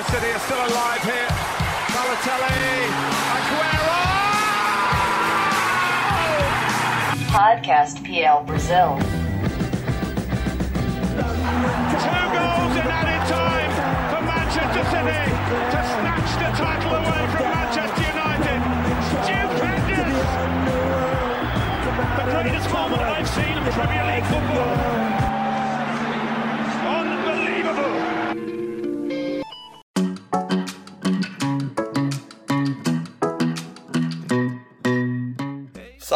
Manchester City are still alive here. Balotelli, Aguero! Podcast PL Brazil. Two goals in added time for Manchester City to snatch the title away from Manchester United. Stupendous! The greatest moment I've seen in Premier League football.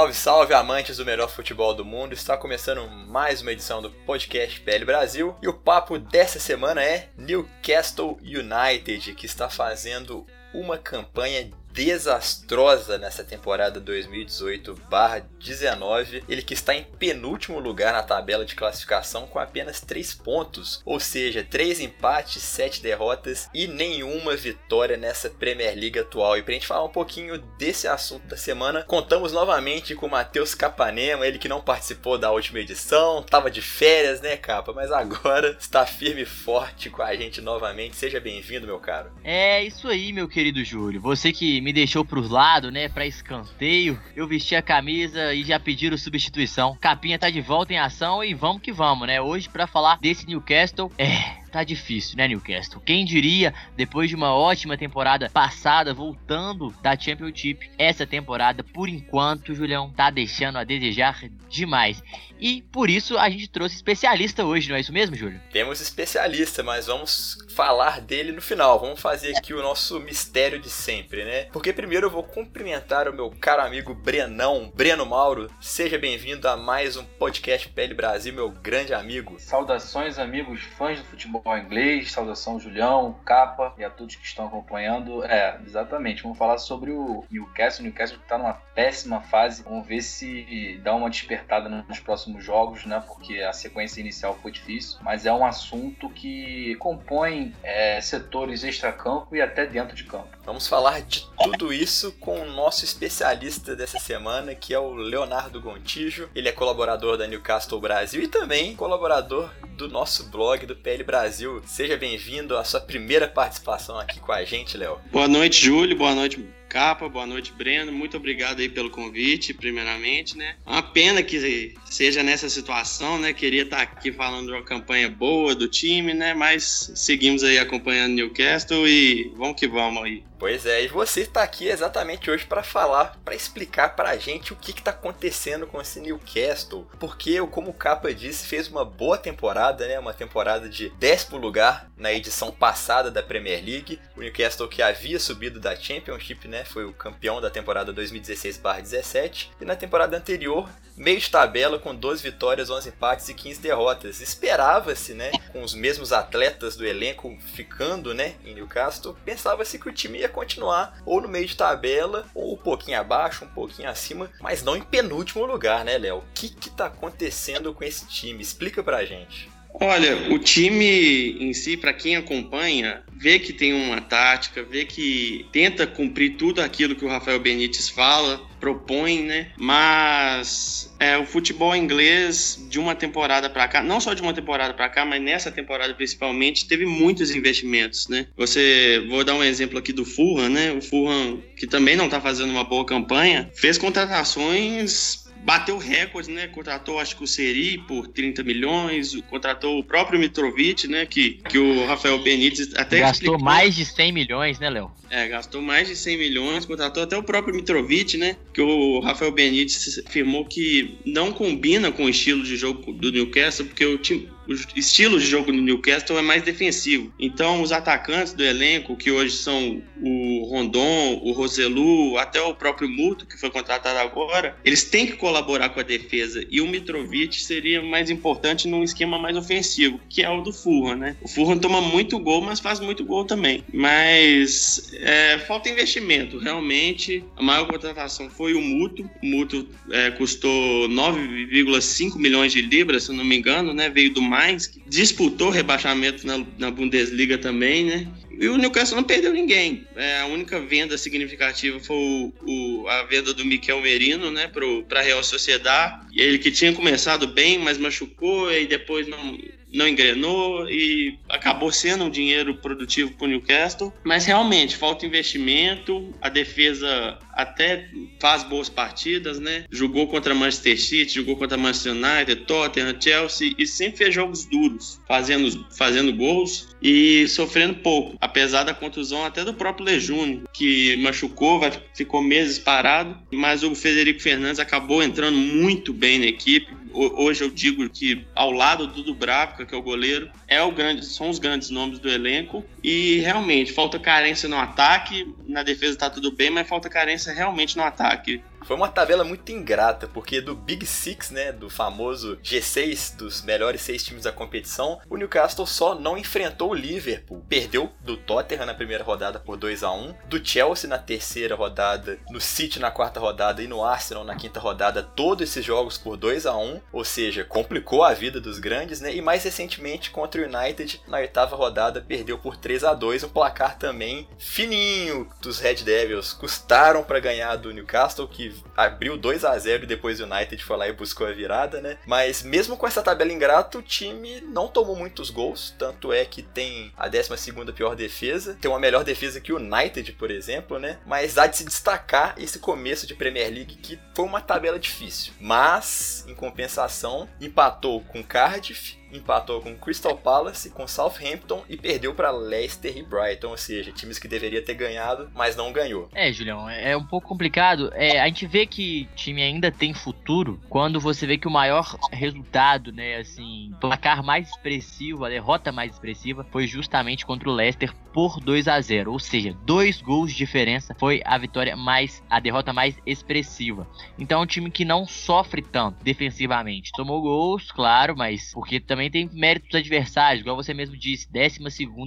Salve, salve, amantes do melhor futebol do mundo! Está começando mais uma edição do podcast PL Brasil e o papo dessa semana é Newcastle United, que está fazendo uma campanha desastrosa nessa temporada 2018/19. Ele que está em penúltimo lugar na tabela de classificação com apenas 3 pontos, ou seja, 3 empates, 7 derrotas e nenhuma vitória nessa Premier League atual. E pra gente falar um pouquinho desse assunto da semana, contamos novamente com o Matheus Capanema, ele que não participou da última edição, tava de férias, né, capa, mas agora está firme e forte com a gente novamente. Seja bem-vindo, meu caro. É isso aí, meu querido Júlio. Você que me deixou pros lados, né, pra escanteio. Eu vesti a camisa e já pediram substituição. Capinha tá de volta em ação e vamos que vamos, né? Hoje para falar desse Newcastle, é, tá difícil, né, Newcastle? Quem diria, depois de uma ótima temporada passada, voltando da Championship, essa temporada, por enquanto, Julião, tá deixando a desejar demais. E por isso a gente trouxe especialista hoje, não é isso mesmo, Júlio? Temos especialista, mas vamos falar dele no final. Vamos fazer aqui o nosso mistério de sempre, né? Porque primeiro eu vou cumprimentar o meu caro amigo Brenão, Breno Mauro. Seja bem-vindo a mais um podcast PL Brasil, meu grande amigo. Saudações, amigos fãs do futebol inglês. Saudação, Julião, Capa e a todos que estão acompanhando. É, exatamente. Vamos falar sobre o Newcastle. O Newcastle está numa péssima fase. Vamos ver se dá uma despertada nos próximos jogos, né? Porque a sequência inicial foi difícil. Mas é um assunto que compõe é, setores extra-campo e até dentro de campo. Vamos falar de tudo isso com o nosso especialista dessa semana, que é o Leonardo Gontijo. Ele é colaborador da Newcastle Brasil e também colaborador do nosso blog do PL Brasil. Seja bem-vindo à sua primeira participação aqui com a gente, Léo. Boa noite, Júlio. Boa noite, Capa, boa noite, Breno. Muito obrigado aí pelo convite, primeiramente, né? Uma pena que seja nessa situação, né? Queria estar aqui falando de uma campanha boa do time, né? Mas seguimos aí acompanhando Newcastle e vamos que vamos aí. Pois é, e você está aqui exatamente hoje para falar, para explicar para a gente o que está acontecendo com esse Newcastle. Porque, como o Capa disse, fez uma boa temporada, né? Uma temporada de décimo lugar na edição passada da Premier League. O Newcastle que havia subido da Championship, né? Foi o campeão da temporada 2016/17 e na temporada anterior meio de tabela com 12 vitórias, 11 empates e 15 derrotas. Esperava-se, né, com os mesmos atletas do elenco ficando, né, em Newcastle, pensava-se que o time ia continuar ou no meio de tabela ou um pouquinho abaixo, um pouquinho acima, mas não em penúltimo lugar, né, Léo? O que que tá acontecendo com esse time? Explica pra gente. Olha, o time em si, para quem acompanha, vê que tem uma tática, vê que tenta cumprir tudo aquilo que o Rafael Benítez fala, propõe, né? Mas é, o futebol inglês de uma temporada para cá, não só de uma temporada para cá, mas nessa temporada principalmente, teve muitos investimentos, né? Você, vou dar um exemplo aqui do Fulham, né? O Fulham, que também não tá fazendo uma boa campanha, fez contratações bateu recorde, né? Contratou, acho que o Seri por 30 milhões, contratou o próprio Mitrovic, né? Que, que o Rafael Benítez até Gastou explicou. mais de 100 milhões, né, Léo? É, gastou mais de 100 milhões, contratou até o próprio Mitrovic, né? Que o Rafael Benítez afirmou que não combina com o estilo de jogo do Newcastle, porque o time, o estilo de jogo do Newcastle é mais defensivo. Então, os atacantes do elenco, que hoje são o Rondon, o Roselu, até o próprio Muto, que foi contratado agora, eles têm que colaborar com a defesa. E o Mitrovic seria mais importante num esquema mais ofensivo, que é o do Fulham, né? O Fulham toma muito gol, mas faz muito gol também. Mas é, falta investimento, realmente. A maior contratação foi o Muto. O Muto é, custou 9,5 milhões de libras, se não me engano, né? Veio do mais, disputou rebaixamento na, na, Bundesliga também, né? E o Newcastle não perdeu ninguém. É, a única venda significativa foi o, o, a venda do Miquel Merino, né, para a Real Sociedade. Ele que tinha começado bem, mas machucou e depois não, não engrenou e acabou sendo um dinheiro produtivo para o Newcastle. Mas realmente falta investimento, a defesa até faz boas partidas, né? Jogou contra Manchester City, jogou contra Manchester United, Tottenham, Chelsea e sempre fez jogos duros, fazendo, fazendo gols e sofrendo pouco, apesar da contusão até do próprio Lejune, que machucou, vai, ficou meses parado, mas o Federico Fernandes acabou entrando muito bem na equipe, hoje eu digo que ao lado do Dubravka, que é o goleiro, é o grande, são os grandes nomes do elenco e realmente falta carência no ataque, na defesa tá tudo bem, mas falta carência realmente no ataque. Foi uma tabela muito ingrata, porque do Big Six, né, do famoso G6 dos melhores seis times da competição, o Newcastle só não enfrentou o Liverpool. Perdeu do Tottenham na primeira rodada por 2 a 1 do Chelsea na terceira rodada, no City na quarta rodada e no Arsenal na quinta rodada, todos esses jogos por 2 a 1 ou seja, complicou a vida dos grandes, né? E mais recentemente contra o United, na oitava rodada, perdeu por 3 a 2 um placar também fininho dos Red Devils. Custaram para ganhar do Newcastle, que abriu 2 a 0 e depois o United foi lá e buscou a virada, né? Mas mesmo com essa tabela ingrata, o time não tomou muitos gols, tanto é que tem a 12 pior defesa, tem uma melhor defesa que o United, por exemplo, né? Mas há de se destacar esse começo de Premier League que foi uma tabela difícil. Mas, em compensação, empatou com Cardiff, empatou com Crystal Palace, com Southampton e perdeu para Leicester e Brighton, ou seja, times que deveria ter ganhado, mas não ganhou. É, Julião, é um pouco complicado. É, a gente vê que time ainda tem futuro quando você vê que o maior resultado, né, assim, placar mais expressivo, a derrota mais expressiva foi justamente contra o Leicester por 2 a 0, ou seja, dois gols de diferença foi a vitória mais a derrota mais expressiva. Então é um time que não sofre tanto defensivamente. Tomou gols, claro, mas porque também também tem méritos adversários, igual você mesmo disse, 12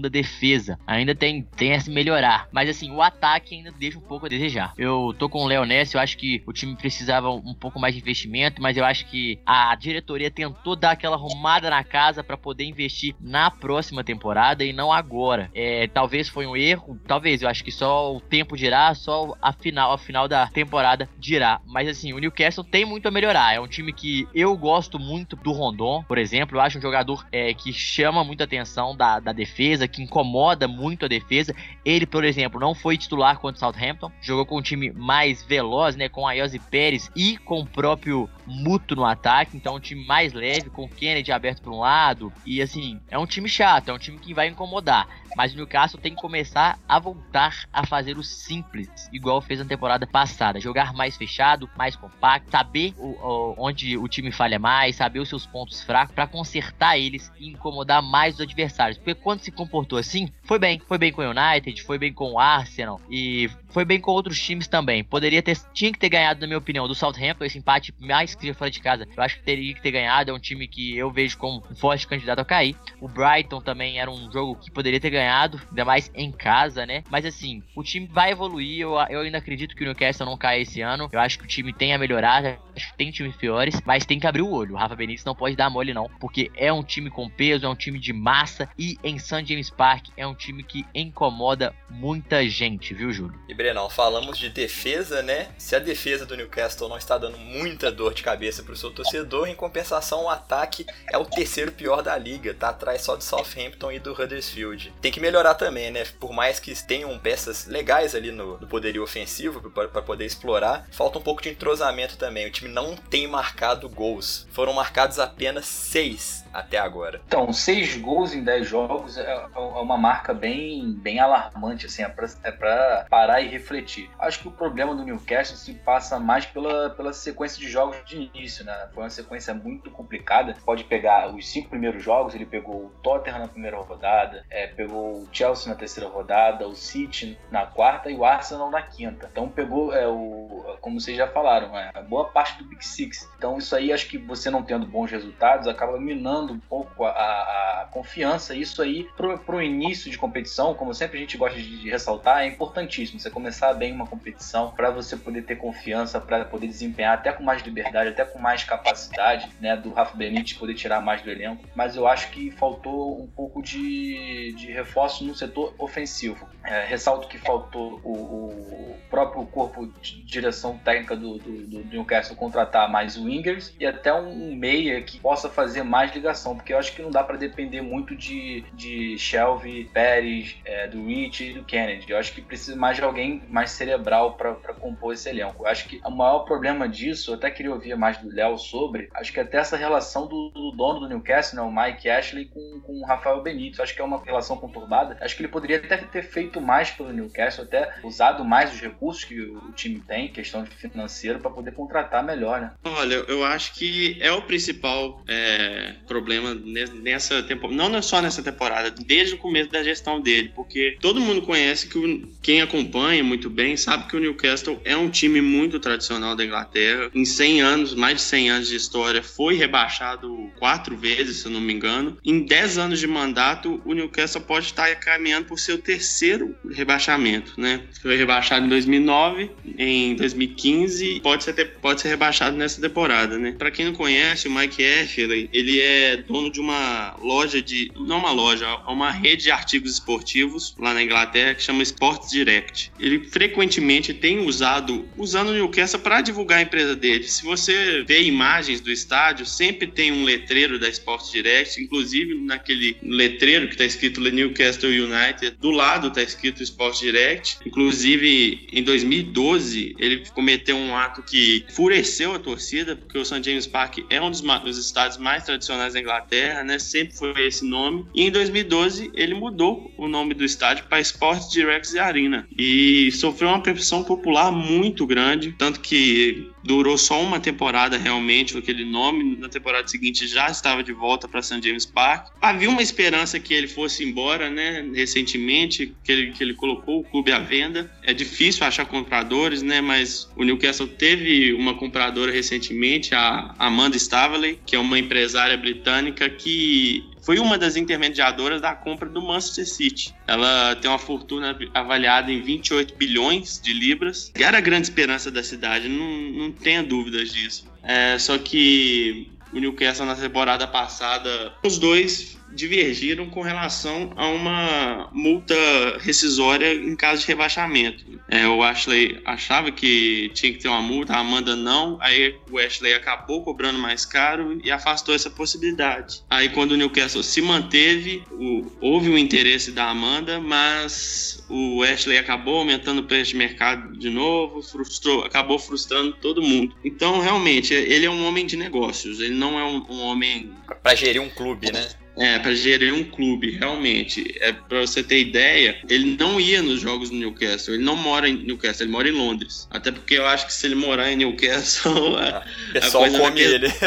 defesa. Ainda tem, tem a se melhorar. Mas assim, o ataque ainda deixa um pouco a desejar. Eu tô com o Léo Ness, eu acho que o time precisava um pouco mais de investimento, mas eu acho que a diretoria tentou dar aquela arrumada na casa para poder investir na próxima temporada e não agora. É, talvez foi um erro, talvez, eu acho que só o tempo dirá, só a final, a final da temporada dirá. Mas assim, o Newcastle tem muito a melhorar. É um time que eu gosto muito do Rondon, por exemplo. Eu acho um jogador é, que chama muita atenção da, da defesa, que incomoda muito a defesa. Ele, por exemplo, não foi titular contra o Southampton, jogou com um time mais veloz, né, com a Iose Pérez e com o próprio Muto no ataque, então um time mais leve, com o Kennedy aberto para um lado. E assim, é um time chato, é um time que vai incomodar. Mas o Newcastle tem que começar a voltar a fazer o simples, igual fez na temporada passada. Jogar mais fechado, mais compacto, saber o, o, onde o time falha mais, saber os seus pontos fracos para consertar eles e incomodar mais os adversários. Porque quando se comportou assim, foi bem. Foi bem com o United, foi bem com o Arsenal e foi bem com outros times também. Poderia ter, tinha que ter ganhado, na minha opinião, do Southampton, esse empate mais que fora de casa. Eu acho que teria que ter ganhado. É um time que eu vejo como um forte candidato a cair. O Brighton também era um jogo que poderia ter ganhado ainda mais em casa, né? Mas assim, o time vai evoluir. Eu, eu ainda acredito que o Newcastle não cai esse ano. Eu acho que o time tem a melhorar. Acho que tem times piores, mas tem que abrir o olho. O Rafa Benítez não pode dar mole, não, porque é um time com peso, é um time de massa e em St. James Park é um time que incomoda muita gente, viu, Júlio? E Brenão, falamos de defesa, né? Se a defesa do Newcastle não está dando muita dor de cabeça para o seu torcedor, em compensação, o ataque é o terceiro pior da liga, tá atrás só do Southampton e do Huddersfield. Tem que melhorar também, né? Por mais que tenham peças legais ali no, no poderio ofensivo para poder explorar, falta um pouco de entrosamento também. O time não tem marcado gols. Foram marcados apenas seis até agora. Então, seis gols em dez jogos é, é uma marca bem, bem alarmante, assim, é pra, é parar e refletir. Acho que o problema do Newcastle se passa mais pela, pela sequência de jogos de início, né? Foi uma sequência muito complicada. Pode pegar os cinco primeiros jogos, ele pegou o Tottenham na primeira rodada, é, pegou o Chelsea na terceira rodada, o City na quarta e o Arsenal na quinta. Então pegou, é, o, como vocês já falaram, é, a boa parte do Big Six. Então isso aí acho que você não tendo bons resultados acaba minando um pouco a, a confiança. Isso aí para o início de competição, como sempre a gente gosta de, de ressaltar, é importantíssimo. Você começar bem uma competição para você poder ter confiança, para poder desempenhar até com mais liberdade até com mais capacidade, né, do Rafa Benítez poder tirar mais do elenco, mas eu acho que faltou um pouco de, de reforço no setor ofensivo. É, ressalto que faltou o, o, próprio corpo de direção técnica do, do, do, Newcastle contratar mais wingers e até um meia que possa fazer mais ligação, porque eu acho que não dá para depender muito de, de Shelby, Pérez, é, do Rich e do Kennedy. Eu acho que precisa mais de alguém mais cerebral para compor esse elenco. Eu acho que o maior problema disso, eu até queria ouvir mais do Léo sobre, acho que até essa relação do, do, dono do Newcastle, né, o Mike Ashley, com, com o Rafael Benítez. Acho que é uma relação conturbada. Acho que ele poderia até ter feito mais pelo Newcastle, até usado mais os recursos que o time tem, questão de financeiro, para poder contratar melhor, né? Olha, eu acho que é o principal é, problema nessa temporada, não só nessa temporada, desde o começo da gestão dele, porque todo mundo conhece que o, quem acompanha muito bem sabe que o Newcastle é um time muito tradicional da Inglaterra. Em 100 anos, mais de 100 anos de história, foi rebaixado quatro vezes, se eu não me engano. Em 10 anos de mandato, o Newcastle pode estar caminhando por seu terceiro rebaixamento, né? Foi rebaixado em 2009, em 2015 pode ser, pode ser rebaixado nessa temporada, né? Para quem não conhece, o Mike Ashley, ele é dono de uma loja de, não uma loja, é uma rede de artigos esportivos lá na Inglaterra que chama Sports Direct. Ele frequentemente tem usado, usando o Newcastle para divulgar a empresa dele. Se você vê imagens do estádio, sempre tem um letreiro da Sports Direct, inclusive naquele letreiro que está escrito Newcastle United, do lado está escrito Sports Direct. Inclusive, em 2012, ele cometeu um ato que enfureceu a torcida, porque o St. James Park é um dos, dos estádios mais tradicionais da Inglaterra, né? Sempre foi esse nome. E em 2012, ele mudou o nome do estádio para Sports Direct Arena. E sofreu uma pressão popular muito grande, tanto que durou só uma temporada realmente, aquele nome. Na temporada seguinte já estava de volta para St. James Park. Havia uma esperança que ele fosse embora, né? Recentemente, que ele, que ele colocou o clube à venda. É difícil achar compradores, né? Mas o Newcastle teve uma compradora recentemente, a Amanda Staveley, que é uma empresária britânica que foi uma das intermediadoras da compra do Manchester City. Ela tem uma fortuna avaliada em 28 bilhões de libras. E era a grande esperança da cidade, não, não tenha dúvidas disso. É, só que o Newcastle na temporada passada, os dois divergiram com relação a uma multa rescisória em caso de rebaixamento. É, o Ashley achava que tinha que ter uma multa, a Amanda não, aí o Ashley acabou cobrando mais caro e afastou essa possibilidade. Aí quando o Newcastle se manteve, o, houve o interesse da Amanda, mas o Ashley acabou aumentando o preço de mercado de novo, frustrou, acabou frustrando todo mundo. Então, realmente, ele é um homem de negócios, ele não é um, um homem... Para gerir um clube, né? É, para gerir um clube, realmente. É, para você ter ideia, ele não ia nos jogos do Newcastle. Ele não mora em Newcastle, ele mora em Londres. Até porque eu acho que se ele morar em Newcastle, a, a coisa come pesa, ele.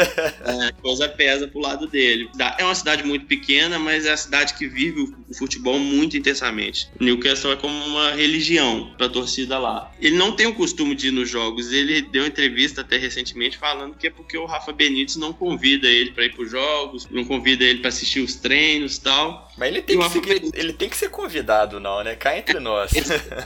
É, a coisa pesa pro lado dele. É uma cidade muito pequena, mas é a cidade que vive o futebol muito intensamente. O Newcastle é como uma religião pra torcida lá. Ele não tem o costume de ir nos jogos. Ele deu entrevista até recentemente falando que é porque o Rafa Benítez não convida ele para ir pros jogos, não convida ele para assistir os treinos e tal. Mas ele tem, que ser, ele tem que ser convidado, não, né? Cá entre nós.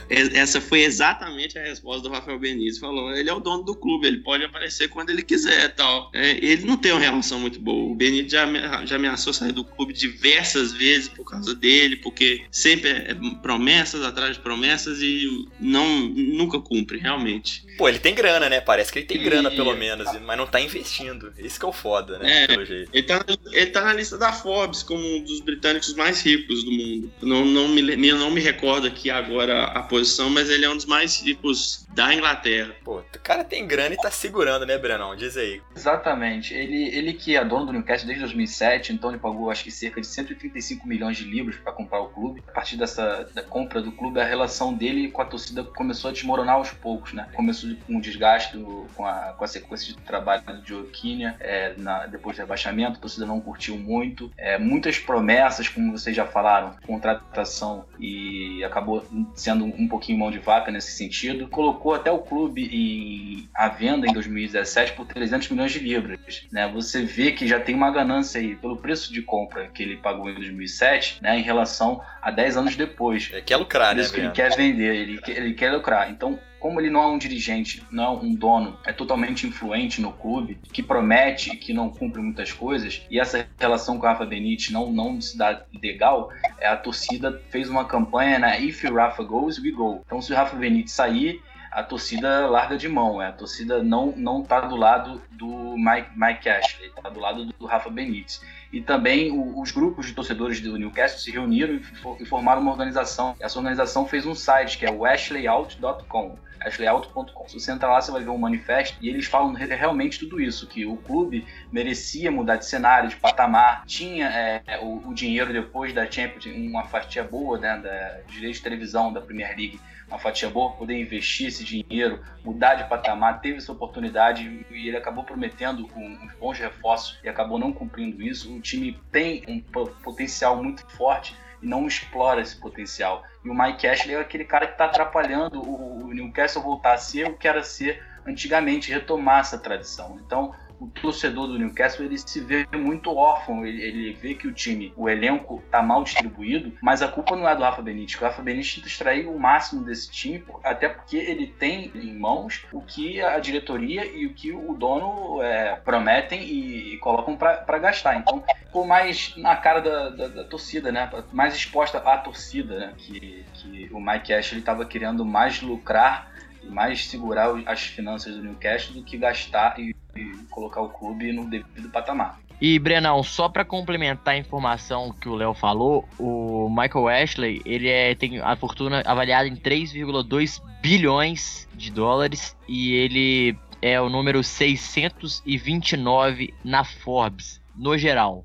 Essa foi exatamente a resposta do Rafael Benítez. Falou: ele é o dono do clube, ele pode aparecer quando ele quiser tal. É, ele não tem uma relação muito boa. O Benítez já, já ameaçou sair do clube diversas vezes por causa dele, porque sempre é promessas atrás de promessas e não nunca cumpre, realmente. Pô, ele tem grana, né? Parece que ele tem grana, pelo menos, mas não tá investindo. Isso que é o foda, né? É, ele, tá, ele tá na lista da Forbes como um dos britânicos mais ricos do mundo. Não, não, me, não me recordo aqui agora a posição, mas ele é um dos mais ricos da Inglaterra. Pô, o cara tem grana e tá segurando, né, Brenão? Diz aí. Exatamente. Ele, ele que é dono do Newcastle desde 2007, então ele pagou acho que cerca de 135 milhões de libras para comprar o clube. A partir dessa da compra do clube, a relação dele com a torcida começou a desmoronar aos poucos, né? Começou um desgaste com a, com a sequência de trabalho de Joaquínia é, na, depois do rebaixamento, a torcida não curtiu muito. É, muitas promessas, como vocês já falaram, contratação e acabou sendo um pouquinho mão de vaca nesse sentido. Colocou até o clube em, à venda em 2017 por 300 milhões de libras. Né? Você vê que já tem uma ganância aí pelo preço de compra que ele pagou em 2007 né, em relação a 10 anos depois. Ele quer lucrar, Por né? Isso que ele quer vender, ele, ele quer lucrar. Então, como ele não é um dirigente, não é um dono, é totalmente influente no clube, que promete que não cumpre muitas coisas, e essa relação com o Rafa Benítez não, não se dá legal, é, a torcida fez uma campanha na If Rafa goes, we go. Então se o Rafa Benítez sair, a torcida larga de mão. É, a torcida não não está do lado do Mike, Mike Ashley, está do lado do, Rafa Benítez. E também o, os grupos de torcedores do Newcastle se reuniram e, for, e, formaram uma organização. Essa organização fez um site que é o ashleyout.com. Ashleyout.com. Se você entrar lá, você vai ver um manifesto e eles falam realmente tudo isso: que o clube merecia mudar de cenário, de patamar, tinha é, o, o, dinheiro depois da Champions, uma fatia boa né, da direito de televisão da Premier League uma fatia boa, poder investir esse dinheiro, mudar de patamar, teve essa oportunidade e ele acabou prometendo uns bons reforços e acabou não cumprindo isso. O time tem um potencial muito forte e não explora esse potencial. E o Mike Ashley é aquele cara que está atrapalhando o Newcastle voltar a ser o que era ser antigamente, retomar essa tradição. Então, o torcedor do Newcastle ele se vê muito órfão, ele, ele vê que o time, o elenco está mal distribuído, mas a culpa não é do Rafa Benítez. O Rafa Benítez tenta extrair o máximo desse time, até porque ele tem em mãos o que a diretoria e o que o dono é, prometem e, e colocam para gastar. Então, ficou mais na cara da, da, da, torcida, né? Mais exposta à torcida, né? Que, que o Mike Ashley estava querendo mais lucrar mais segurar as finanças do Newcastle do que gastar e e colocar o clube no devido patamar. E Brenão, só para complementar a informação que o Léo falou, o Michael Ashley, ele é, tem a fortuna avaliada em 3,2 bilhões de dólares e ele é o número 629 na Forbes, no geral.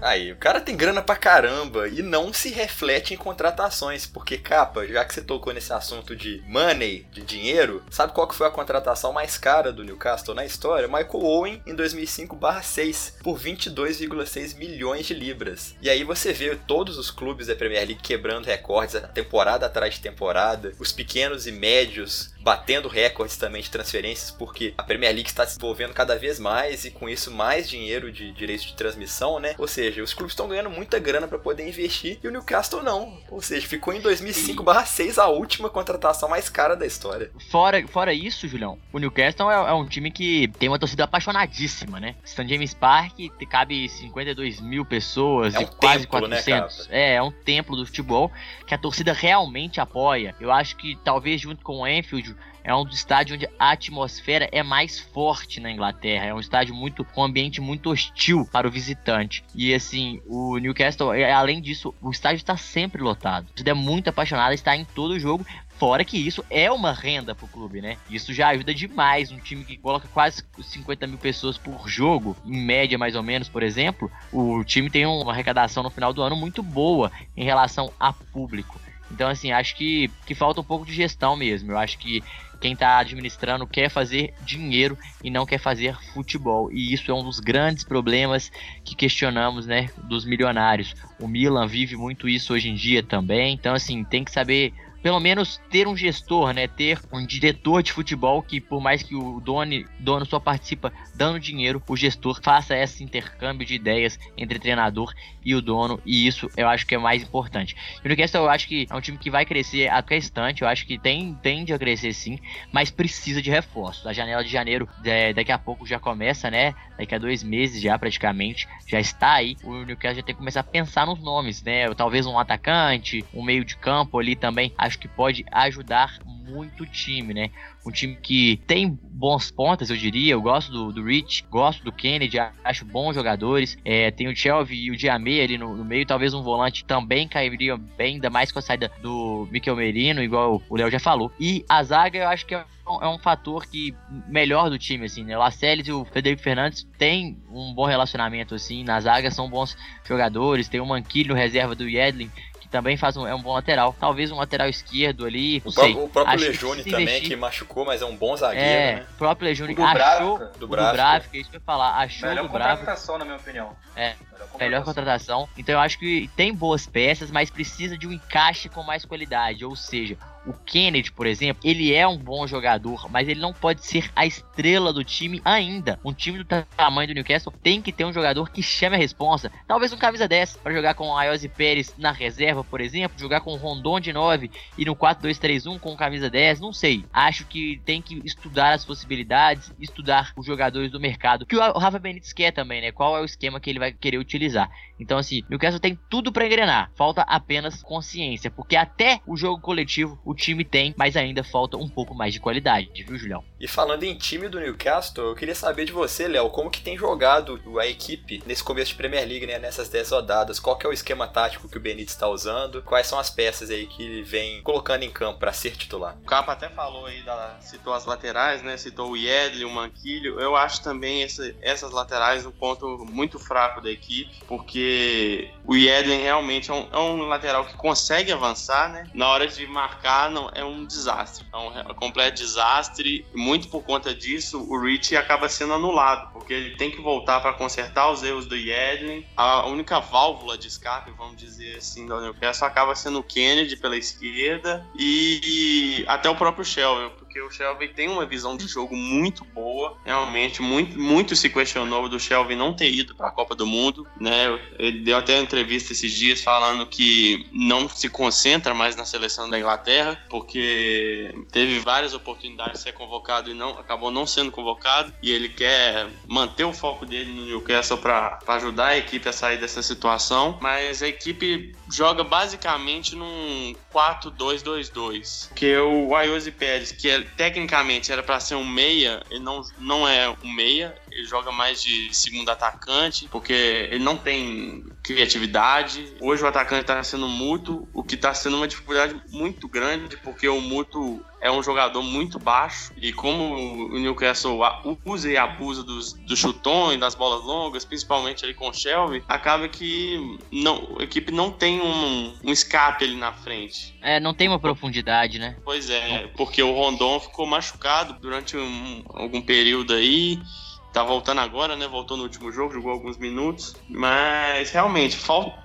Aí, o cara tem grana pra caramba e não se reflete em contratações, porque capa, já que você tocou nesse assunto de money, de dinheiro, sabe qual que foi a contratação mais cara do Newcastle na história? Michael Owen em 2005/6 por 22,6 milhões de libras. E aí você vê todos os clubes da Premier League quebrando recordes temporada atrás de temporada, os pequenos e médios batendo recordes também de transferências, porque a Premier League está se desenvolvendo cada vez mais e com isso mais dinheiro de direitos de transmissão, né? Ou seja, os clubes estão ganhando muita grana para poder investir e o Newcastle não. Ou seja, ficou em 2005/6 a última contratação mais cara da história. Fora, fora isso, Julião, o Newcastle é, é um time que tem uma torcida apaixonadíssima, né? St. James Park cabe 52 mil pessoas é um e quase templo, 400. Né, é, é um templo do futebol que a torcida realmente apoia. Eu acho que talvez junto com o Enfield é um estádio onde a atmosfera é mais forte na Inglaterra. É um estádio muito com um ambiente muito hostil para o visitante. E assim, o Newcastle, é, além disso, o estádio está sempre lotado. Você é muito apaixonado, está em todo o jogo. Fora que isso é uma renda para o clube, né? Isso já ajuda demais. Um time que coloca quase 50 mil pessoas por jogo, em média mais ou menos, por exemplo, o time tem uma arrecadação no final do ano muito boa em relação a público. Então, assim, acho que, que falta um pouco de gestão mesmo. Eu acho que quem está administrando quer fazer dinheiro e não quer fazer futebol. E isso é um dos grandes problemas que questionamos, né, dos milionários. O Milan vive muito isso hoje em dia também. Então, assim, tem que saber pelo menos ter um gestor, né? Ter um diretor de futebol que, por mais que o dono, dono só participa dando dinheiro, o gestor faça esse intercâmbio de ideias entre treinador e o dono, e isso eu acho que é mais importante. E o Newcastle eu acho que é um time que vai crescer a instante, eu acho que tem, tende a crescer sim, mas precisa de reforços. A janela de janeiro é, daqui a pouco já começa, né? Daqui a dois meses já praticamente, já está aí. O Newcastle já tem que começar a pensar nos nomes, né? Talvez um atacante, um meio de campo ali também, acho que pode ajudar muito o time, né? Um time que tem bons pontas, eu diria. Eu gosto do, do Rich, gosto do Kennedy, acho bons jogadores. É, tem o Chelsea e o Diamé ali no, no, meio. Talvez um volante também cairia bem, ainda mais com a saída do Mikel Merino, igual o Léo já falou. E a zaga eu acho que é é um fator que melhor do time, assim, né? O Laceles e o Federico Fernandes têm um bom relacionamento, assim, na zaga são bons jogadores, tem o Manquilho, reserva do Yedlin, que também faz um, é um bom lateral. Talvez um lateral esquerdo ali. O, sei. o próprio Lejone também, investir... que machucou, mas é um bom zagueiro, é, né? O próprio Lejone do achou Bráfica. do Bráfica, é isso que eu ia falar. Achou melhor do Bráfica. contratação, na minha opinião. É, melhor, melhor contratação. Então eu acho que tem boas peças, mas precisa de um encaixe com mais qualidade. Ou seja, O Kennedy, por exemplo, ele é um bom jogador, mas ele não pode ser a estrela do time ainda. Um time do tamanho do Newcastle tem que ter um jogador que chame a responsa. Talvez um camisa 10 para jogar com o Ayoze Pérez na reserva, por exemplo, jogar com o Rondon de 9 e no 4-2-3-1 com camisa 10, não sei. Acho que tem que estudar as possibilidades, estudar os jogadores do mercado, que o Rafa Benítez quer também, né? Qual é o esquema que ele vai querer utilizar. Então, assim, o Newcastle tem tudo para engrenar. Falta apenas consciência, porque até o jogo coletivo o time tem, mas ainda falta um pouco mais de qualidade, viu, Julião? E falando em time do Newcastle, eu queria saber de você, Léo, como que tem jogado a equipe nesse começo de Premier League, né, nessas 10 rodadas? Qual que é o esquema tático que o Benítez está usando? Quais são as peças aí que ele vem colocando em campo para ser titular? O Capa até falou aí, da, citou as laterais, né, citou o Yedley, o Manquilho. Eu acho também esse, essas laterais um ponto muito fraco da equipe, porque o Yedlin realmente é um, é um, lateral que consegue avançar, né? Na hora de marcar, não é um desastre. É um, é um completo desastre. Muito por conta disso, o Rich acaba sendo anulado, porque ele tem que voltar para consertar os erros do Yedlin. A única válvula de escape, vamos dizer assim, do Newcastle acaba sendo o Kennedy pela esquerda e, e até o próprio Shelby porque o Shelby tem uma visão de jogo muito boa. Realmente, muito, muito se questionou do Shelby não ter ido para a Copa do Mundo, né? Ele deu até uma entrevista esses dias falando que não se concentra mais na seleção da Inglaterra, porque teve várias oportunidades de ser convocado e não acabou não sendo convocado, e ele quer manter o foco dele no Newcastle para ajudar a equipe a sair dessa situação, mas a equipe joga basicamente num 4-2-2-2, que o Ayoze Pérez, que é tecnicamente era para ser um meia, ele não, não é um meia, ele joga mais de segundo atacante, porque ele não tem criatividade. Hoje o atacante está sendo mútuo, o que está sendo uma dificuldade muito grande, porque o mútuo é um jogador muito baixo e como o Newcastle usa e abusa dos, dos chutões, das bolas longas, principalmente ali com o Shelby, acaba que não, a equipe não tem um, um escape ali na frente. É, não tem uma profundidade, né? Pois é, porque o Rondon ficou machucado durante um, algum período aí tá voltando agora, né? Voltou no último jogo, jogou alguns minutos. Mas realmente, falta,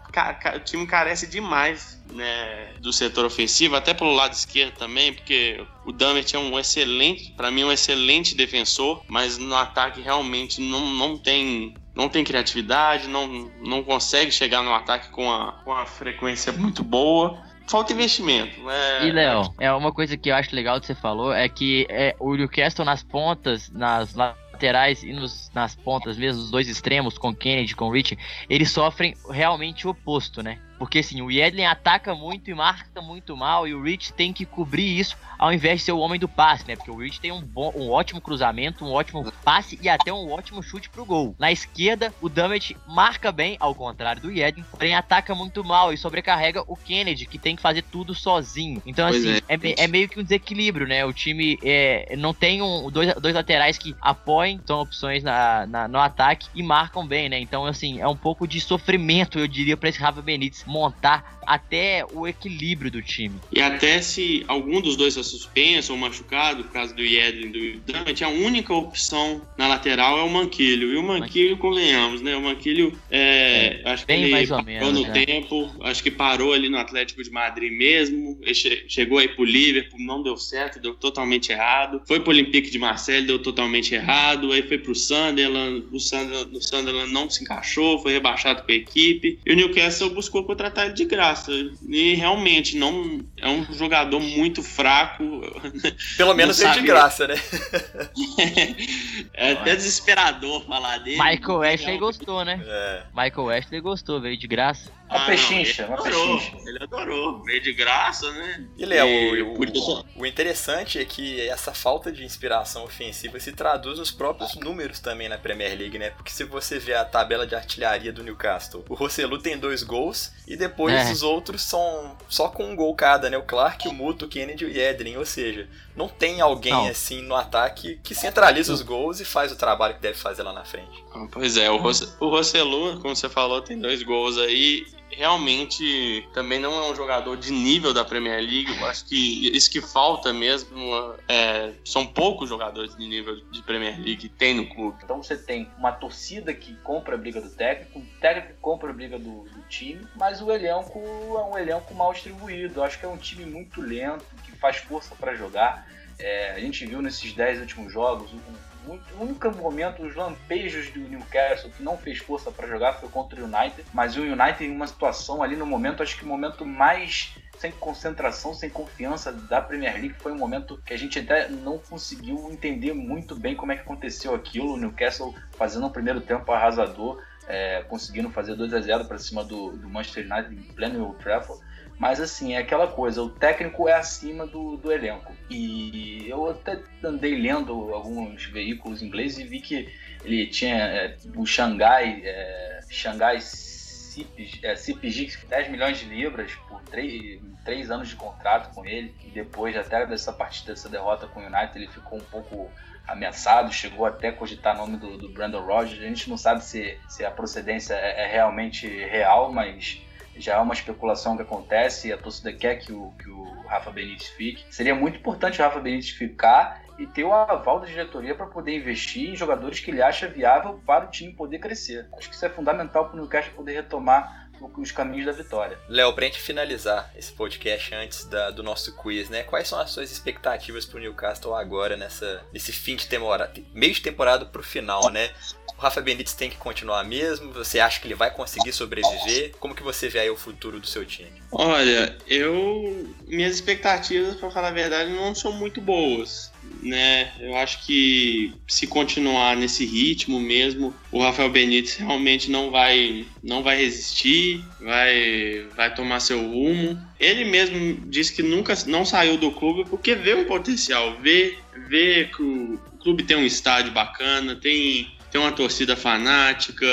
o time carece demais né, do setor ofensivo, até pelo lado esquerdo também, porque o Dummett é um excelente, para mim, um excelente defensor, mas no ataque realmente não, não tem não tem criatividade, não, não consegue chegar no ataque com a, com a frequência muito boa falta investimento. É... E, Léo, é uma coisa que eu acho legal que você falou é que é, o Newcastle nas pontas, nas laterais e nos, nas pontas mesmo, os dois extremos, com Kennedy, com Rich, eles sofrem realmente o oposto, né? Porque assim, o Yedlin ataca muito e marca muito mal, e o Rich tem que cobrir isso ao invés de ser o homem do passe, né? Porque o Rich tem um, bom, um ótimo cruzamento, um ótimo passe e até um ótimo chute pro gol. Na esquerda, o Dummett marca bem, ao contrário do Yedlin, porém ataca muito mal e sobrecarrega o Kennedy, que tem que fazer tudo sozinho. Então, pois assim, é. É, é. meio que um desequilíbrio, né? O time é, não tem um, dois, dois laterais que apoiem, são opções na, na, no ataque e marcam bem, né? Então, assim, é um pouco de sofrimento, eu diria, para esse Rafa Benítez montar até o equilíbrio do time. E até se algum dos dois é suspenso ou machucado, no caso do Yedlin e do Dummett, a única opção na lateral é o Manquilho. E o Manquilho, convenhamos, né? O Manquilho, é, é, acho que ele parou menos, no é. tempo, acho que parou ali no Atlético de Madrid mesmo, che chegou aí pro Liverpool, não deu certo, deu totalmente errado. Foi pro Olympique de Marseille, deu totalmente errado. Aí foi pro Sunderland, o Sunderland, o Sunderland não se encaixou, foi rebaixado pela equipe. E o Newcastle buscou contratar ele de graça. E realmente não é um jogador muito fraco. Pelo menos é de graça, né? é até desesperador falar dele. Michael Ashley gostou, né? É. Michael Ashley gostou, veio de graça. Uma ah, pechincha, uma pechincha. Ele adorou, veio de graça, né? E Léo, o, o, o, interessante é que essa falta de inspiração ofensiva se traduz nos próprios números também na Premier League, né? Porque se você vê a tabela de artilharia do Newcastle, o Rosselu tem dois gols e depois é. os outros são só com um gol cada, né? O Clark, o Muto, o Kennedy e o Edlin, ou seja, não tem alguém não. assim no ataque que centraliza os gols e faz o trabalho que deve fazer lá na frente. Pois é, o, Rosselu, como você falou, tem dois gols aí realmente também não é um jogador de nível da Premier League. Eu acho que isso que falta mesmo é, são poucos jogadores de nível de Premier League que tem no clube. Então você tem uma torcida que compra a briga do técnico, um técnico que compra a briga do, do time, mas o elenco é um elenco mal distribuído. Eu acho que é um time muito lento, que faz força para jogar. É, a gente viu nesses 10 últimos jogos, o, o único momento, os lampejos do Newcastle que não fez força para jogar foi contra o United, mas o United em uma situação ali no momento, acho que o momento mais sem concentração, sem confiança da Premier League. Foi um momento que a gente até não conseguiu entender muito bem como é que aconteceu aquilo. O Newcastle fazendo um primeiro tempo arrasador, é, conseguindo fazer 2 a 0 para cima do, do, Manchester United em pleno Old Trafford. Mas assim, é aquela coisa, o técnico é acima do, do elenco. E eu até andei lendo alguns veículos ingleses e vi que ele tinha é, o Xangai, é, Xangai CIPG, é, CIPG 10 milhões de libras por 3, três anos de contrato com ele. E depois, até dessa partida, dessa derrota com o United, ele ficou um pouco ameaçado, chegou até a cogitar o nome do, do Brandon Rogers. A gente não sabe se, se a procedência é, é, realmente real, mas já é uma especulação que acontece e a torcida quer que o, que o Rafa Benítez fique. Seria muito importante o Rafa Benítez ficar e ter o aval da diretoria para poder investir em jogadores que ele acha viável para o time poder crescer. Acho que isso é fundamental para o Newcastle poder retomar os caminhos da vitória. Léo, pra gente finalizar esse podcast antes da, do nosso quiz, né? Quais são as suas expectativas pro Newcastle agora nessa, nesse fim de temporada, meio de temporada pro final, né? O Rafa Benítez tem que continuar mesmo? Você acha que ele vai conseguir sobreviver? Como que você vê aí o futuro do seu time? Olha, eu minhas expectativas, para falar a verdade, não são muito boas né? Eu acho que se continuar nesse ritmo mesmo, o Rafael Benítez realmente não vai não vai resistir, vai vai tomar seu rumo. Ele mesmo disse que nunca não saiu do clube porque vê um potencial, vê vê que o clube tem um estádio bacana, tem tem uma torcida fanática,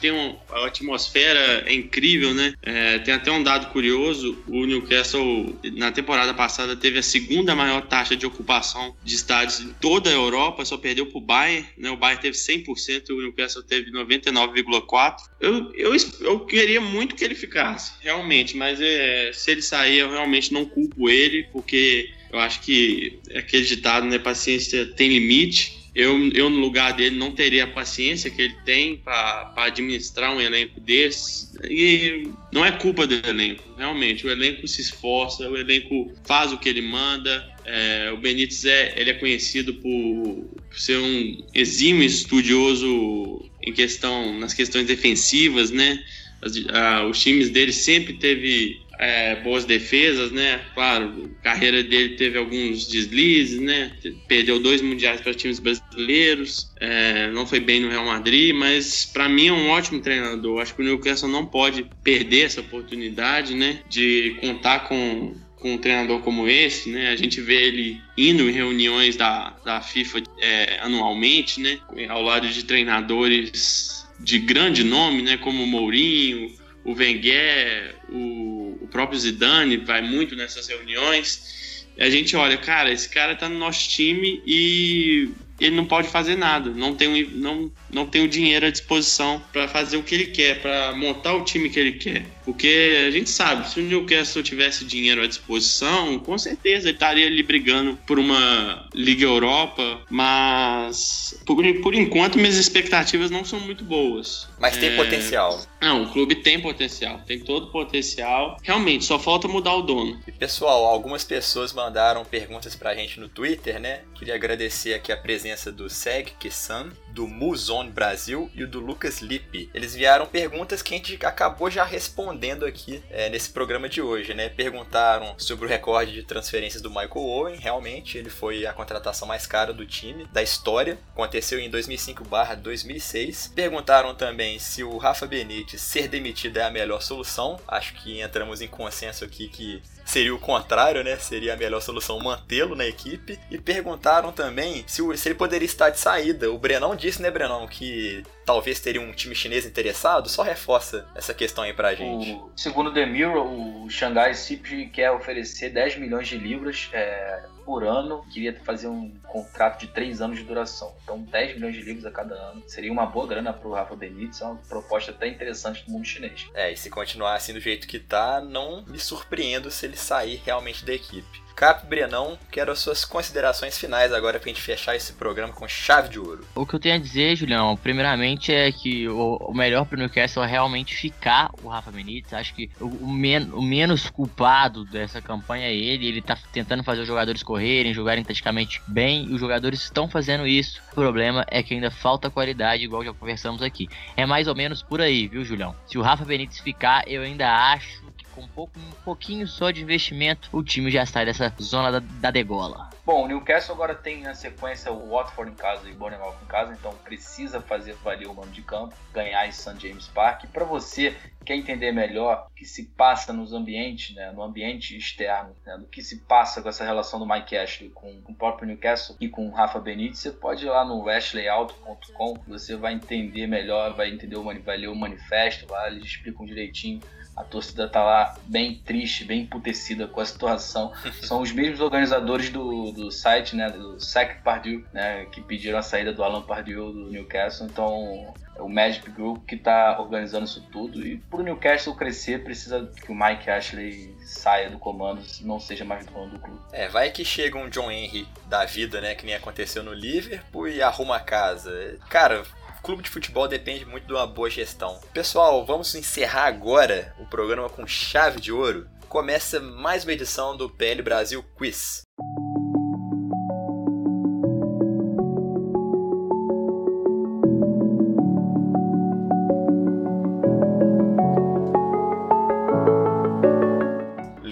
tem uma a atmosfera é incrível, né? É, tem até um dado curioso: o Newcastle, na temporada passada, teve a segunda maior taxa de ocupação de estádios em toda a Europa, só perdeu para o Bayern, né? O Bayern teve 100%, o Newcastle teve 99,4%. Eu, eu, eu queria muito que ele ficasse, realmente, mas é, se ele sair, eu realmente não culpo ele, porque eu acho que é aquele ditado, né? Paciência tem limite. Eu, eu, no lugar dele, não teria a paciência que ele tem para administrar um elenco desse. E não é culpa do elenco, realmente. O elenco se esforça, o elenco faz o que ele manda. É, o Benítez é, ele é conhecido por, por ser um exímio estudioso em questão, nas questões defensivas, né? As, a, os times dele sempre teve é, boas defesas, né? Claro, a carreira dele teve alguns deslizes, né? Perdeu dois mundiais para times brasileiros, é, não foi bem no Real Madrid, mas para mim é um ótimo treinador. Acho que o Newcastle não pode perder essa oportunidade, né? De contar com com um treinador como esse, né? A gente vê ele indo em reuniões da, da FIFA é, anualmente, né? Ao lado de treinadores de grande nome, né? Como o Mourinho, o Wenger, o, o próprio Zidane vai muito nessas reuniões. A gente olha, cara, esse cara tá no nosso time e ele não pode fazer nada, não tem, não, não tem o dinheiro à disposição para fazer o que ele quer, para montar o time que ele quer. Porque a gente sabe, se o Newcastle tivesse dinheiro à disposição, com certeza ele estaria ali brigando por uma Liga Europa, mas por, por enquanto minhas expectativas não são muito boas. Mas tem é... potencial. Não, o clube tem potencial, tem todo o potencial. Realmente, só falta mudar o dono. E pessoal, algumas pessoas mandaram perguntas pra gente no Twitter, né? Queria agradecer aqui a presença do Seg Kissan, do Muzon Brasil e o do Lucas Lippe. Eles enviaram perguntas que a gente acabou já respondendo aqui é, nesse programa de hoje, né? Perguntaram sobre o recorde de transferências do Michael Owen, realmente ele foi a contratação mais cara do time, da história, aconteceu em 2005/2006. Perguntaram também se o Rafa Benítez ser demitido é a melhor solução. Acho que entramos em consenso aqui que seria o contrário, né? Seria a melhor solução mantê-lo na equipe. E perguntaram também se, se, ele poderia estar de saída. O Brenão disse, né, Brenão, que talvez teria um time chinês interessado. Só reforça essa questão aí pra gente. O, segundo The Mirror, o Shanghai SIP quer oferecer 10 milhões de libras é, por ano, queria fazer um contrato de 3 anos de duração. Então, 10 milhões de libras a cada ano. Seria uma boa grana pro Rafa Benítez, é uma proposta até interessante do mundo chinês. É, e se continuar assim do jeito que tá, não me surpreendo se ele sair realmente da equipe. Cap Brenão, quero as suas considerações finais agora pra gente fechar esse programa com chave de ouro. O que eu tenho a dizer, Julião, primeiramente é que o, o melhor pro Newcastle é realmente ficar o Rafa Benítez. Acho que o, o, men o menos culpado dessa campanha é ele. Ele tá tentando fazer os jogadores correrem, jogarem taticamente bem, e os jogadores estão fazendo isso. O problema é que ainda falta qualidade, igual já conversamos aqui. É mais ou menos por aí, viu, Julião? Se o Rafa Benítez ficar, eu ainda acho com um, pouco, um pouquinho só de investimento, o time já sai dessa zona da, da degola. Bom, o Newcastle agora tem na sequência o Watford em casa e o Bournemouth em casa, então precisa fazer valer o mano de campo, ganhar em St. James Park. Para você quer entender melhor o que se passa nos ambientes, né, no ambiente externo, né, do que se passa com essa relação do Mike Ashley com, com o próprio Newcastle e com o Rafa Benítez, você pode ir lá no ashleyauto.com, você vai entender melhor, vai entender o vai ler o manifesto, lá eles explicam direitinho a torcida tá lá bem triste, bem emputecida com a situação. São os mesmos organizadores do, do site, né, do Sac Pardew, né, que pediram a saída do Alan Pardew do Newcastle. Então, é o Magic Group que está organizando isso tudo. E para o Newcastle crescer, precisa que o Mike Ashley saia do comando, não seja mais dono do clube. É, vai que chega um John Henry da vida, né, que nem aconteceu no Liverpool e arruma a casa. Cara, clube de futebol depende muito de uma boa gestão. Pessoal, vamos encerrar agora o programa com chave de ouro. Começa mais uma edição do PL Brasil Quiz.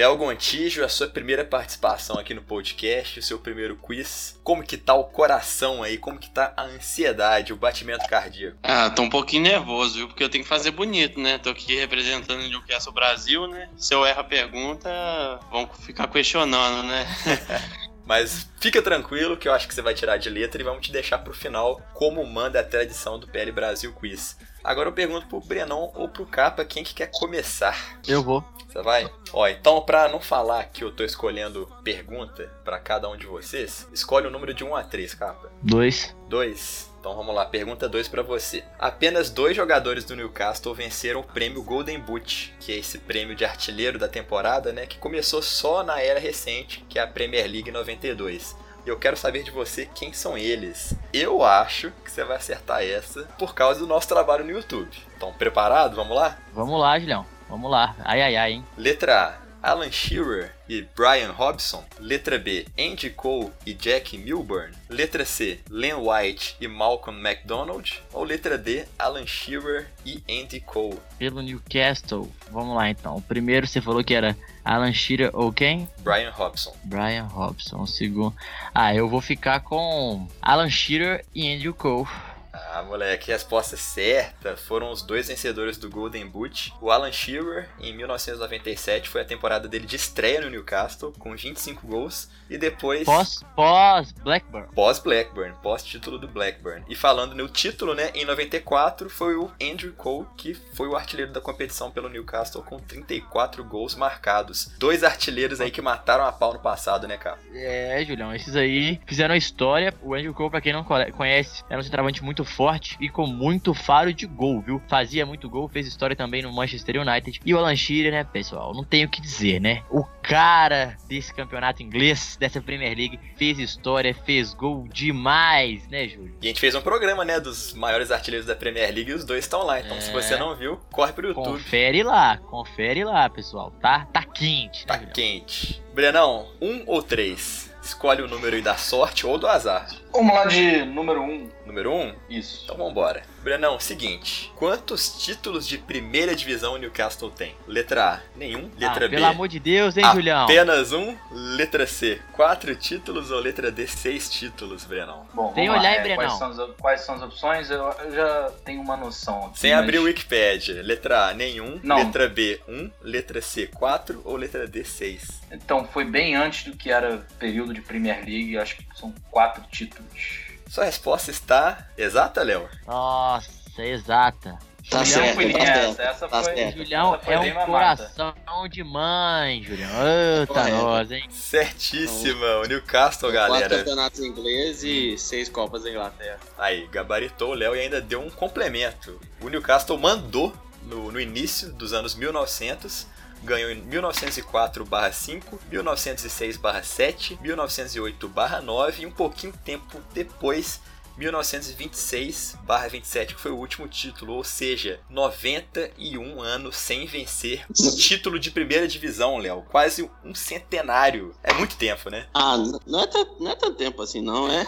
Léo Gontijo, a sua primeira participação aqui no podcast, o seu primeiro quiz. Como que tá o coração aí? Como que tá a ansiedade, o batimento cardíaco? Ah, tô um pouquinho nervoso, viu? Porque eu tenho que fazer bonito, né? Tô aqui representando o Newcastle Brasil, né? Se eu erro a pergunta, vão ficar questionando, né? Mas fica tranquilo que eu acho que você vai tirar de letra e vamos te deixar pro final como manda a tradição do PL Brasil Quiz. Agora eu pergunto pro Brenão ou pro Capa quem que quer começar. Eu vou. Você vai? Ó, então pra não falar que eu tô escolhendo pergunta para cada um de vocês, escolhe o número de 1 a 3, Capa. 2. 2. Então vamos lá, pergunta 2 para você. Apenas dois jogadores do Newcastle venceram o prêmio Golden Boot, que é esse prêmio de artilheiro da temporada, né, que começou só na era recente, que é a Premier League 92. E eu quero saber de você quem são eles. Eu acho que você vai acertar essa por causa do nosso trabalho no YouTube. Então, preparado? Vamos lá? Vamos lá, Julião. Vamos lá. Ai, ai, ai, hein? Letra A. Alan Shearer e Brian Robson. Letra B. Andy Cole e Jack Milburn. Letra C. Len White e Malcolm McDonald. Ou letra D. Alan Shearer e Andy Cole. Pelo Newcastle. Vamos lá, então. O primeiro você falou que era Alan Shearer ou quem? Brian Robson. Brian Robson. O segundo... Ah, eu vou ficar com Alan Shearer e Andy Cole. Ah, moleque, resposta certa. Foram os dois vencedores do Golden Boot. O Alan Shearer, em 1997, foi a temporada dele de estreia no Newcastle, com 25 gols. E depois. Pós, pós Blackburn. Pós Blackburn, pós título do Blackburn. E falando no título, né, em 94 foi o Andrew Cole que foi o artilheiro da competição pelo Newcastle com 34 gols marcados. Dois artilheiros aí que mataram a pau no passado, né, cara? É, Julião, esses aí fizeram a história. O Andrew Cole, pra quem não conhece, era um centroavante muito forte e com muito faro de gol, viu? Fazia muito gol, fez história também no Manchester United. E o Alan Shearer, né, pessoal? Não tenho o que dizer, né? O cara desse campeonato inglês, dessa Premier League, fez história, fez gol demais, né, Júlio? E a gente fez um programa, né, dos maiores artilheiros da Premier League e os dois estão lá. Então, é... se você não viu, corre pro YouTube. Confere lá, confere lá, pessoal. Tá, tá quente. Tá quente. Brenão, um ou três? Escolhe o número aí da sorte ou do azar. Vamos lá de número 1. Um. Número 1? Um? Isso. Então vambora. Brenão, seguinte. Quantos títulos de primeira divisão o Newcastle tem? Letra A, nenhum. Letra ah, B. Pelo amor de Deus, hein, Julião? Apenas um. Letra C, quatro títulos. Ou letra D, seis títulos, Brenão? Bom, Tem olhar, hein, Brenão? Quais são, as, quais são as opções? Eu, eu, já tenho uma noção aqui. Sem mas... abrir o Wikipedia. Letra A, nenhum. Não. Letra B, um. Letra C, quatro. Ou letra D, seis? Então, foi bem antes do que era período de Premier League. Acho que são quatro títulos. Sua resposta está exata, Léo? Nossa, exata. Tá Julião certo, foi tá essa, certo, essa tá foi, certo. Julião essa foi é um mamata. coração de mãe, Julião. Eita, nós, hein? Certíssima. O Newcastle, Quatro galera. campeonatos ingleses e seis Copas da Inglaterra. Aí, gabaritou o Léo e ainda deu um complemento. O Newcastle mandou no, no início dos anos 1900 ganhou em 1904/5, 1906/7, 1908/9 e um pouquinho tempo depois 1926/27, que foi o último título, ou seja, 91 anos sem vencer um título de primeira divisão, Léo. Quase um centenário. É muito tempo, né? Ah, não é, não é tanto tempo assim, não, é?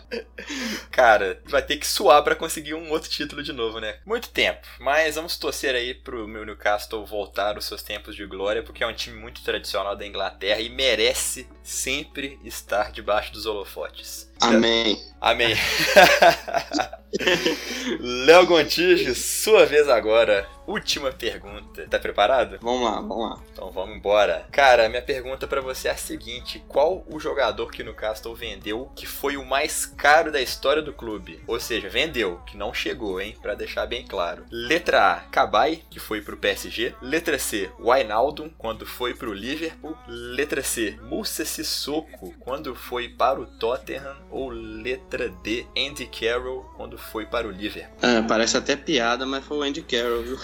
Cara, vai ter que suar para conseguir um outro título de novo, né? Muito tempo. Mas vamos torcer aí pro meu Newcastle voltar aos seus tempos de glória, porque é um time muito tradicional da Inglaterra e merece sempre estar debaixo dos holofotes. Amém. Amém. Léo Gontijo, sua vez agora. Última pergunta. Tá preparado? Vamos lá, vamos lá. Então vamos embora. Cara, minha pergunta para você é a seguinte: qual o jogador que no Castle vendeu que foi o mais caro da história do clube? Ou seja, vendeu, que não chegou, hein? Para deixar bem claro. Letra A, Cabai, que foi pro PSG. Letra C, Wijnaldum, quando foi pro Liverpool. Letra C, Moussa Sissoko, quando foi para o Tottenham. Ou letra D, Andy Carroll, quando foi para o Liverpool. Ah, parece até piada, mas foi o Andy Carroll, viu?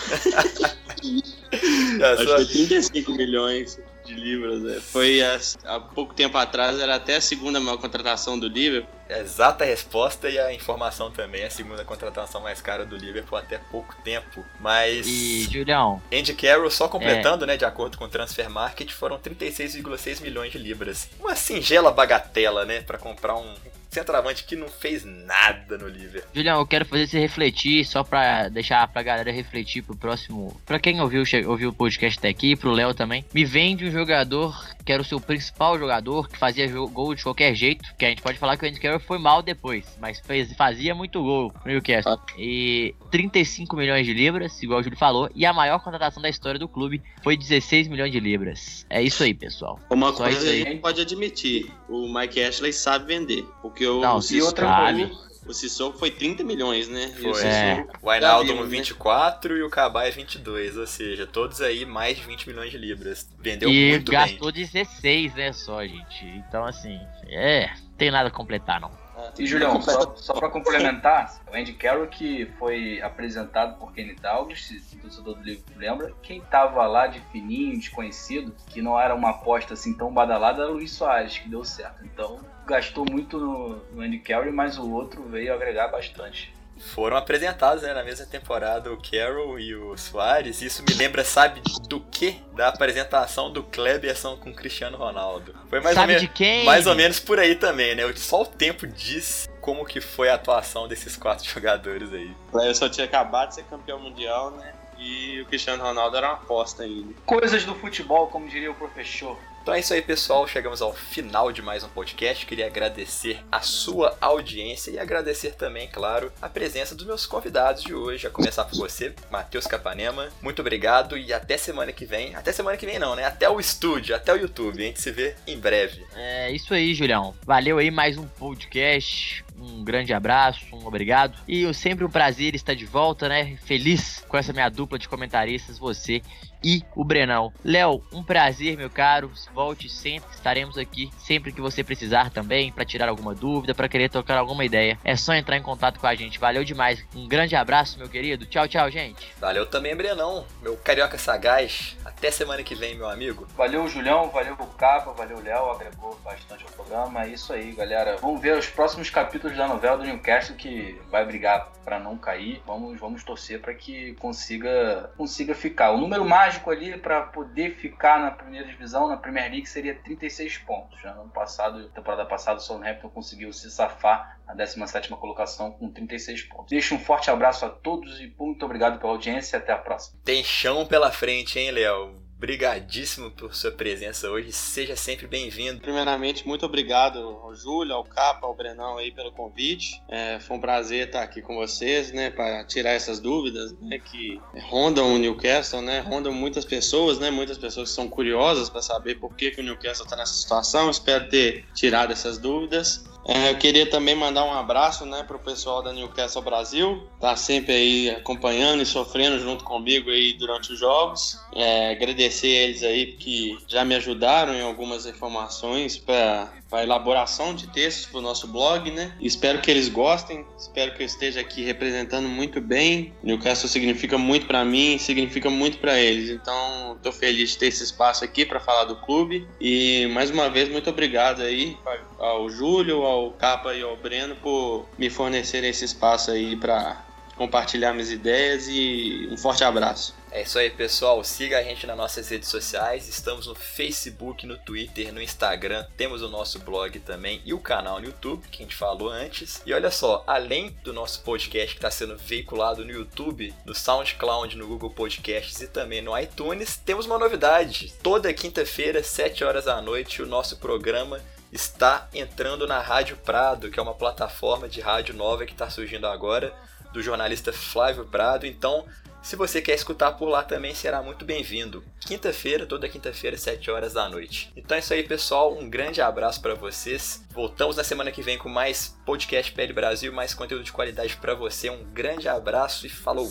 Já Acho só- que foi 35 milhões de libras. né? Foi há, há pouco tempo atrás, era até a segunda maior contratação do Liverpool. Exata resposta e a informação também. A segunda contratação mais cara do Liverpool até pouco tempo. Mas. E, Julião, Andy Carroll, só completando, né, de acordo com o Transfer Market, foram 36,6 milhões de libras. Uma singela bagatela, né, Pra comprar um centroavante que não fez nada no Liverpool. Julião, eu quero fazer você refletir, só pra deixar pra galera refletir pro próximo. Pra quem ouviu, ouviu o podcast até aqui, pro Léo também. Me vende um jogador que era o seu principal jogador, que fazia gol de qualquer jeito. Que a gente pode falar que o Andy Carroll foi mal depois, mas fez, fazia muito gol no Newcastle. E 35 milhões de libras, igual o Júlio falou. E a maior contratação da história do clube foi 16 milhões de libras. É isso aí, pessoal. Uma Só coisa aí. a gente pode admitir, o Mike Ashley sabe vender. Porque o, Não, e Sissoko, outra sabe. O Sissoko foi 30 milhões, né? E o Foi. É. Sissoko- O Wijnaldum vimos, né? 24 e o Cabai 22, ou seja, todos aí mais de 20 milhões de libras. Vendeu e muito gastou bem. 16, né, só, gente. Então, assim, é. Tem nada a completar, não. E Julião, só, só pra complementar, o Andy Carroll que foi apresentado por Kenny o torcedor do livro lembra, quem tava lá de fininho, desconhecido, que não era uma aposta assim tão badalada, era o Luiz Soares, que deu certo. Então gastou muito no, no Andy Carroll, mas o outro veio agregar bastante. Foram apresentados né, na mesma temporada o Carroll e o Soares. Isso me lembra, sabe do que? Da apresentação do Kleberson com o Cristiano Ronaldo. Foi mais, ou, Sabe me- de quem? mais ou menos por aí também, né? Só o tempo diz como que foi a atuação desses quatro jogadores aí. Eu só tinha acabado de ser campeão mundial, né? E o Cristiano Ronaldo era uma aposta ainda. Coisas do futebol, como diria o professor. Então é isso aí, pessoal. Chegamos ao final de mais um podcast. Queria agradecer a sua audiência e agradecer também, claro, a presença dos meus convidados de hoje. A começar por você, Matheus Capanema. Muito obrigado e até semana que vem. Até semana que vem não, né? Até o estúdio, até o YouTube. A gente se vê em breve. É isso aí, Julião. Valeu aí mais um podcast. Um grande abraço, um obrigado. E sempre um prazer estar de volta, né? Feliz com essa minha dupla de comentaristas, você e o Brenão. Léo, um prazer, meu caro. Volte sempre, estaremos aqui sempre que você precisar também, para tirar alguma dúvida, para querer tocar alguma ideia. É só entrar em contato com a gente. Valeu demais. Um grande abraço, meu querido. Tchau, tchau, gente. Valeu também, Brenão, meu carioca sagaz. Até semana que vem, meu amigo. Valeu, Julião, valeu o Capa, valeu o Léo, agregou bastante ao programa. É isso aí, galera. Vamos ver os próximos capítulos da novela do Newcastle que vai brigar para não cair. Vamos, vamos torcer para que consiga, consiga ficar. O número mágico ali para poder ficar na primeira divisão, na Premier League, seria 36 pontos. Já no ano passado, temporada passada, o Southampton conseguiu se safar na 17ª colocação com 36 pontos. Deixo um forte abraço a todos e muito obrigado pela audiência. Até a próxima. Tem chão pela frente, hein, Léo? Brigadíssimo por sua presença hoje. Seja sempre bem-vindo. Primeiramente, muito obrigado ao Júlio, ao Capa, ao Brenão aí pelo convite. É, foi um prazer estar aqui com vocês, né, para tirar essas dúvidas, né, que rondam o Newcastle, né, rondam muitas pessoas, né, muitas pessoas que são curiosas para saber por que, que o Newcastle está nessa situação. Espero ter tirado essas dúvidas. É, eu queria também mandar um abraço, né, para o pessoal da Newcastle Brasil, tá sempre aí acompanhando e sofrendo junto comigo aí durante os jogos. É, agradecer eles aí que já me ajudaram em algumas informações para a elaboração de textos para o nosso blog, né? Espero que eles gostem, espero que eu esteja aqui representando muito bem. Newcastle significa muito para mim, significa muito para eles. Então, estou feliz de ter esse espaço aqui para falar do clube e mais uma vez muito obrigado aí ao Júlio, ao Capa e ao Breno por me fornecer esse espaço aí para compartilhar minhas ideias e um forte abraço. É isso aí, pessoal. Siga a gente nas nossas redes sociais. Estamos no Facebook, no Twitter, no Instagram. Temos o nosso blog também e o canal no YouTube, que a gente falou antes. E olha só, além do nosso podcast que está sendo veiculado no YouTube, no SoundCloud, no Google Podcasts e também no iTunes, temos uma novidade. Toda quinta-feira, 7 horas da noite, o nosso programa está entrando na Rádio Prado, que é uma plataforma de rádio nova que está surgindo agora do jornalista Flávio Prado. Então, se você quer escutar por lá também, será muito bem-vindo. Quinta-feira, toda quinta-feira, 7 horas da noite. Então é isso aí, pessoal. Um grande abraço para vocês. Voltamos na semana que vem com mais podcast PL Brasil, mais conteúdo de qualidade para você. Um grande abraço e falou!